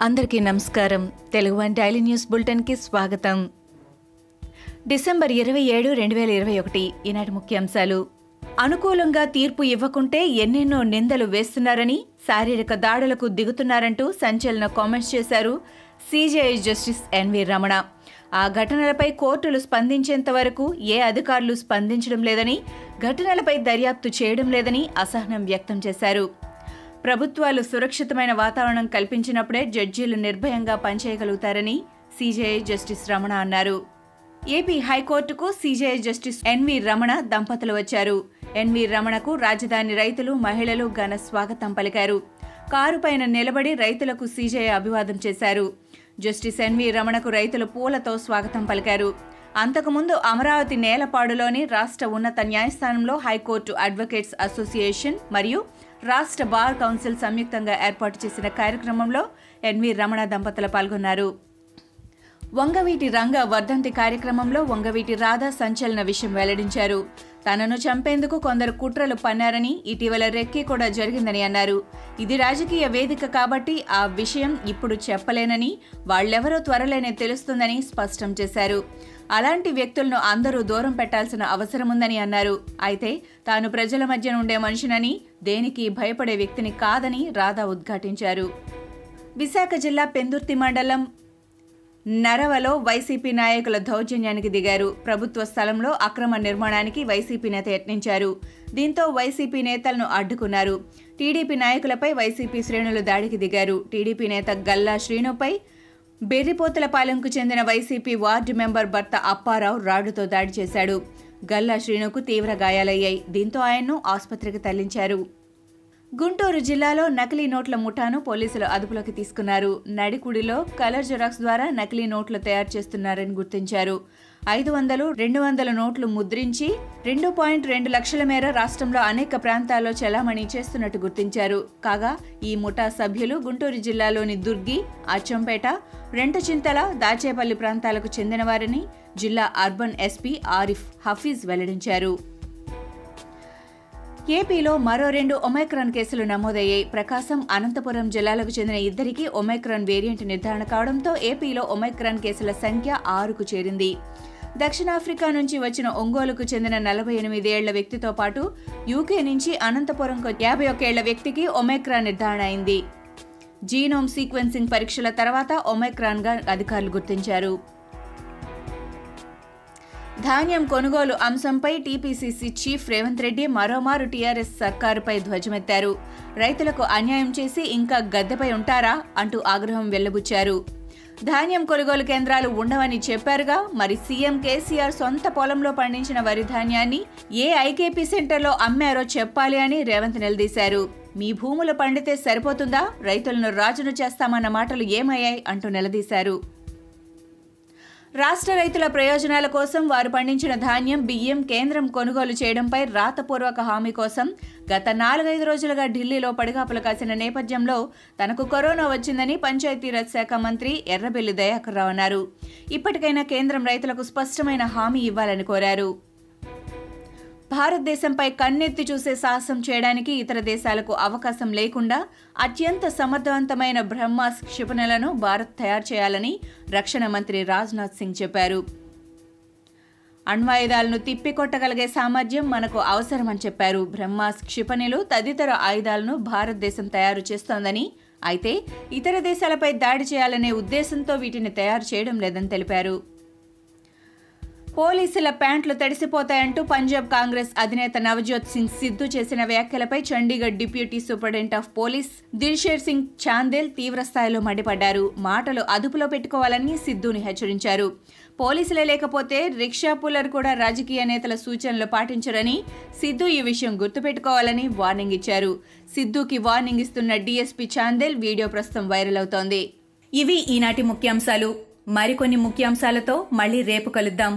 అందరికీ నమస్కారం. Telugu one daily news బులెటిన్కి స్వాగతం. డిసెంబర్ ఇరవై ఏడు రెండు వేల ఇరవై ఒకటి ఈనాటి ముఖ్యాంశాలు. అనుకూలంగా తీర్పు ఇవ్వకుంటే ఎన్నెన్నో నిందలు వేస్తున్నారని శారీరక దాడులకు దిగుతున్నారంటూ సంచలన కామెంట్స్ చేశారు సీజేఐ జస్టిస్ ఎన్వి రమణ. ఆ ఘటనలపై కోర్టులు స్పందించేంత వరకు ఏ అధికారులు స్పందించడం లేదని ఘటనలపై దర్యాప్తు చేయడం లేదని అసహనం వ్యక్తం చేశారు. ప్రభుత్వాలు సురక్షితమైన వాతావరణం కల్పించినప్పుడే జడ్జీలు నిర్భయంగా పనిచేయగలుగుతారని సీజేఐ జస్టిస్ రమణ అన్నారు. ఏపీ హైకోర్టుకు సీజేఐ జస్టిస్ ఎన్వి రమణ దంపతులు వచ్చారు. ఎన్వి రమణకు రాజధాని రైతులు మహిళలు ఘన స్వాగతం పలికారు. కారు పైన నిలబడి రైతులకు సీజేఐ అభివాదం చేశారు. జస్టిస్ ఎన్వి రమణకు రైతులు పూలతో స్వాగతం పలికారు. అంతకుముందు అమరావతి నేలపాడులోని రాష్ట్ర ఉన్నత న్యాయస్థానంలో హైకోర్టు అడ్వకేట్స్ అసోసియేషన్ మరియు రాష్ట్ర బార్ కౌన్సిల్ సంయుక్తంగా ఏర్పాటు చేసిన కార్యక్రమంలో ఎన్వి రమణ దంపతులు పాల్గొన్నారు. వంగవీటి రంగ వర్ధంతి కార్యక్రమంలో వంగవీటి రాధా సంచలన విషయం వెల్లడించారు. తనను చంపేందుకు కొందరు కుట్రలు పన్నారని ఇటీవల రెక్కి కూడా జరిగిందని అన్నారు. ఇది రాజకీయ వేదిక కాబట్టి ఆ విషయం ఇప్పుడు చెప్పలేనని వాళ్ళెవరో త్వరలోనే తెలుస్తుందని స్పష్టం చేశారు. అలాంటి వ్యక్తులను అందరూ దూరం పెట్టాల్సిన అవసరముందని అన్నారు. అయితే తాను ప్రజల మధ్య ఉండే మనిషినని దేనికి భయపడే వ్యక్తిని కాదని రాధా ఉద్ఘాటించారు. విశాఖ జిల్లా పెందుర్తి మండలం నరవలో వైసీపీ నాయకుల దౌర్జన్యానికి దిగారు. ప్రభుత్వ స్థలంలో అక్రమ నిర్మాణానికి వైసీపీ నేత యత్నించారు. దీంతో వైసీపీ నేతలను అడ్డుకున్నారు. టీడీపీ నాయకులపై వైసీపీ శ్రేణులు దాడికి దిగారు. టీడీపీ నేత గల్లా శ్రీనుపై బెర్రిపోతలపాలెంకు చెందిన వైసీపీ వార్డు మెంబర్ భర్త అప్పారావు రాడ్డుతో దాడి చేశాడు. గల్లా శ్రీనుకు తీవ్ర గాయాలయ్యాయి. దీంతో ఆయన్ను ఆసుపత్రికి తరలించారు. గుంటూరు జిల్లాలో నకిలీ నోట్ల ముఠాను పోలీసులు అదుపులోకి తీసుకున్నారు. నడికుడిలో కలర్ జెరాక్స్ ద్వారా నకిలీ నోట్లు తయారు చేస్తున్నారని గుర్తించారు. ఐదు వందలు రెండు వందల నోట్లు ముద్రించి రెండు పాయింట్ రెండు లక్షల మేర రాష్ట్రంలో అనేక ప్రాంతాల్లో చలామణి చేస్తున్నట్టు గుర్తించారు. కాగా ఈ ముఠా సభ్యులు గుంటూరు జిల్లాలోని దుర్గి అచ్చంపేట రెంటచింతల దాచేపల్లి ప్రాంతాలకు చెందినవారని జిల్లా అర్బన్ ఎస్పీ ఆరిఫ్ హఫీజ్ వెల్లడించారు. ఏపీలో మరో రెండు ఒమైక్రాన్ కేసులు నమోదయ్యాయి. ప్రకాశం అనంతపురం జిల్లాలకు చెందిన ఇద్దరికి ఒమైక్రాన్ వేరియంట్ నిర్ధారణ కావడంతో ఏపీలో ఒమైక్రాన్ కేసుల సంఖ్య ఆరుకు చేరింది. దక్షిణాఫ్రికా నుంచి వచ్చిన ఒంగోలుకు చెందిన నలభై ఎనిమిదేళ్ళ వ్యక్తితో పాటు యూకే నుంచి అనంతపురంకు యాభై ఒకేళ్ళ వ్యక్తికి ఒమైక్రాన్ నిర్ధారణ అయింది. జీనోమ్ సీక్వెన్సింగ్ పరీక్షల తర్వాత ఒమైక్రాన్గా అధికారులు గుర్తించారు. ధాన్యం కొనుగోలు అంశంపై టీపీసీసీ చీఫ్ రేవంత్ రెడ్డి మరోమారు టీఆర్ఎస్ సర్కారుపై ధ్వజమెత్తారు. రైతులకు అన్యాయం చేసి ఇంకా గద్దెపై ఉంటారా అంటూ ఆగ్రహం వెల్లబుచ్చారు. ధాన్యం కొనుగోలు కేంద్రాలు ఉండవని చెప్పారుగా మరి సీఎం కేసీఆర్ సొంత పొలంలో పండించిన వరి ధాన్యాన్ని ఏ ఐకేపీ సెంటర్లో అమ్మారో చెప్పాలి అని రేవంత్ నిలదీశారు. మీ భూములు పండితే సరిపోతుందా? రైతులను రాజును చేస్తామన్న మాటలు ఏమయ్యాయి అంటూ నిలదీశారు. రాష్ట్ర రైతుల ప్రయోజనాల కోసం వారు పండించిన ధాన్యం బియ్యం కేంద్రం కొనుగోలు చేయడంపై రాతపూర్వక హామీ కోసం గత నాలుగైదు రోజులుగా ఢిల్లీలో పడిగాపులు కాసిన నేపథ్యంలో తనకు కరోనా వచ్చిందని పంచాయతీరాజ్ శాఖ మంత్రి ఎర్రబెల్లి దయాకర్ రావు అన్నారు. ఇప్పటికైనా కేంద్రం రైతులకు స్పష్టమైన హామీ ఇవ్వాలని కోరారు. భారతదేశంపై కన్నెత్తి చూసే సాహసం చేయడానికి ఇతర దేశాలకు అవకాశం లేకుండా అత్యంత సమర్థవంతమైన బ్రహ్మాస్ క్షిపణులను భారత్ తయారు చేయాలని రక్షణ మంత్రి రాజ్నాథ్ సింగ్ చెప్పారు. అణ్వాయుధాలను తిప్పికొట్టగలిగే సామర్థ్యం మనకు అవసరమని చెప్పారు. బ్రహ్మాస్ క్షిపణులు తదితర ఆయుధాలను భారతదేశం తయారు చేస్తోందని అయితే ఇతర దేశాలపై దాడి చేయాలనే ఉద్దేశంతో వీటిని తయారు చేయడం లేదని తెలిపారు. పోలీసుల ప్యాంట్లు తడిసిపోతాయంటూ పంజాబ్ కాంగ్రెస్ అధినేత నవజోత్ సింగ్ సిద్ధు చేసిన వ్యాఖ్యలపై Chandigarh deputy superintendent of police Dilsher Singh Chandel తీవ్రస్థాయిలో మండిపడ్డారు. మాటలు అదుపులో పెట్టుకోవాలని సిద్ధుని హెచ్చరించారు. పోలీసులే లేకపోతే రిక్షా పుల్లర్ కూడా రాజకీయ నేతల సూచనలు పాటించరని సిద్ధు ఈ విషయం గుర్తుపెట్టుకోవాలని వార్నింగ్ ఇచ్చారు. సిద్ధుకి వార్నింగ్ ఇస్తున్న డీఎస్పీ చాందేల్ వీడియో ప్రస్తుతం వైరల్ అవుతోంది. ఇవి ఈనాటి ముఖ్యాంశాలు. మరికొన్ని ముఖ్యాంశాలతో మళ్ళీ రేపు కలుద్దాం.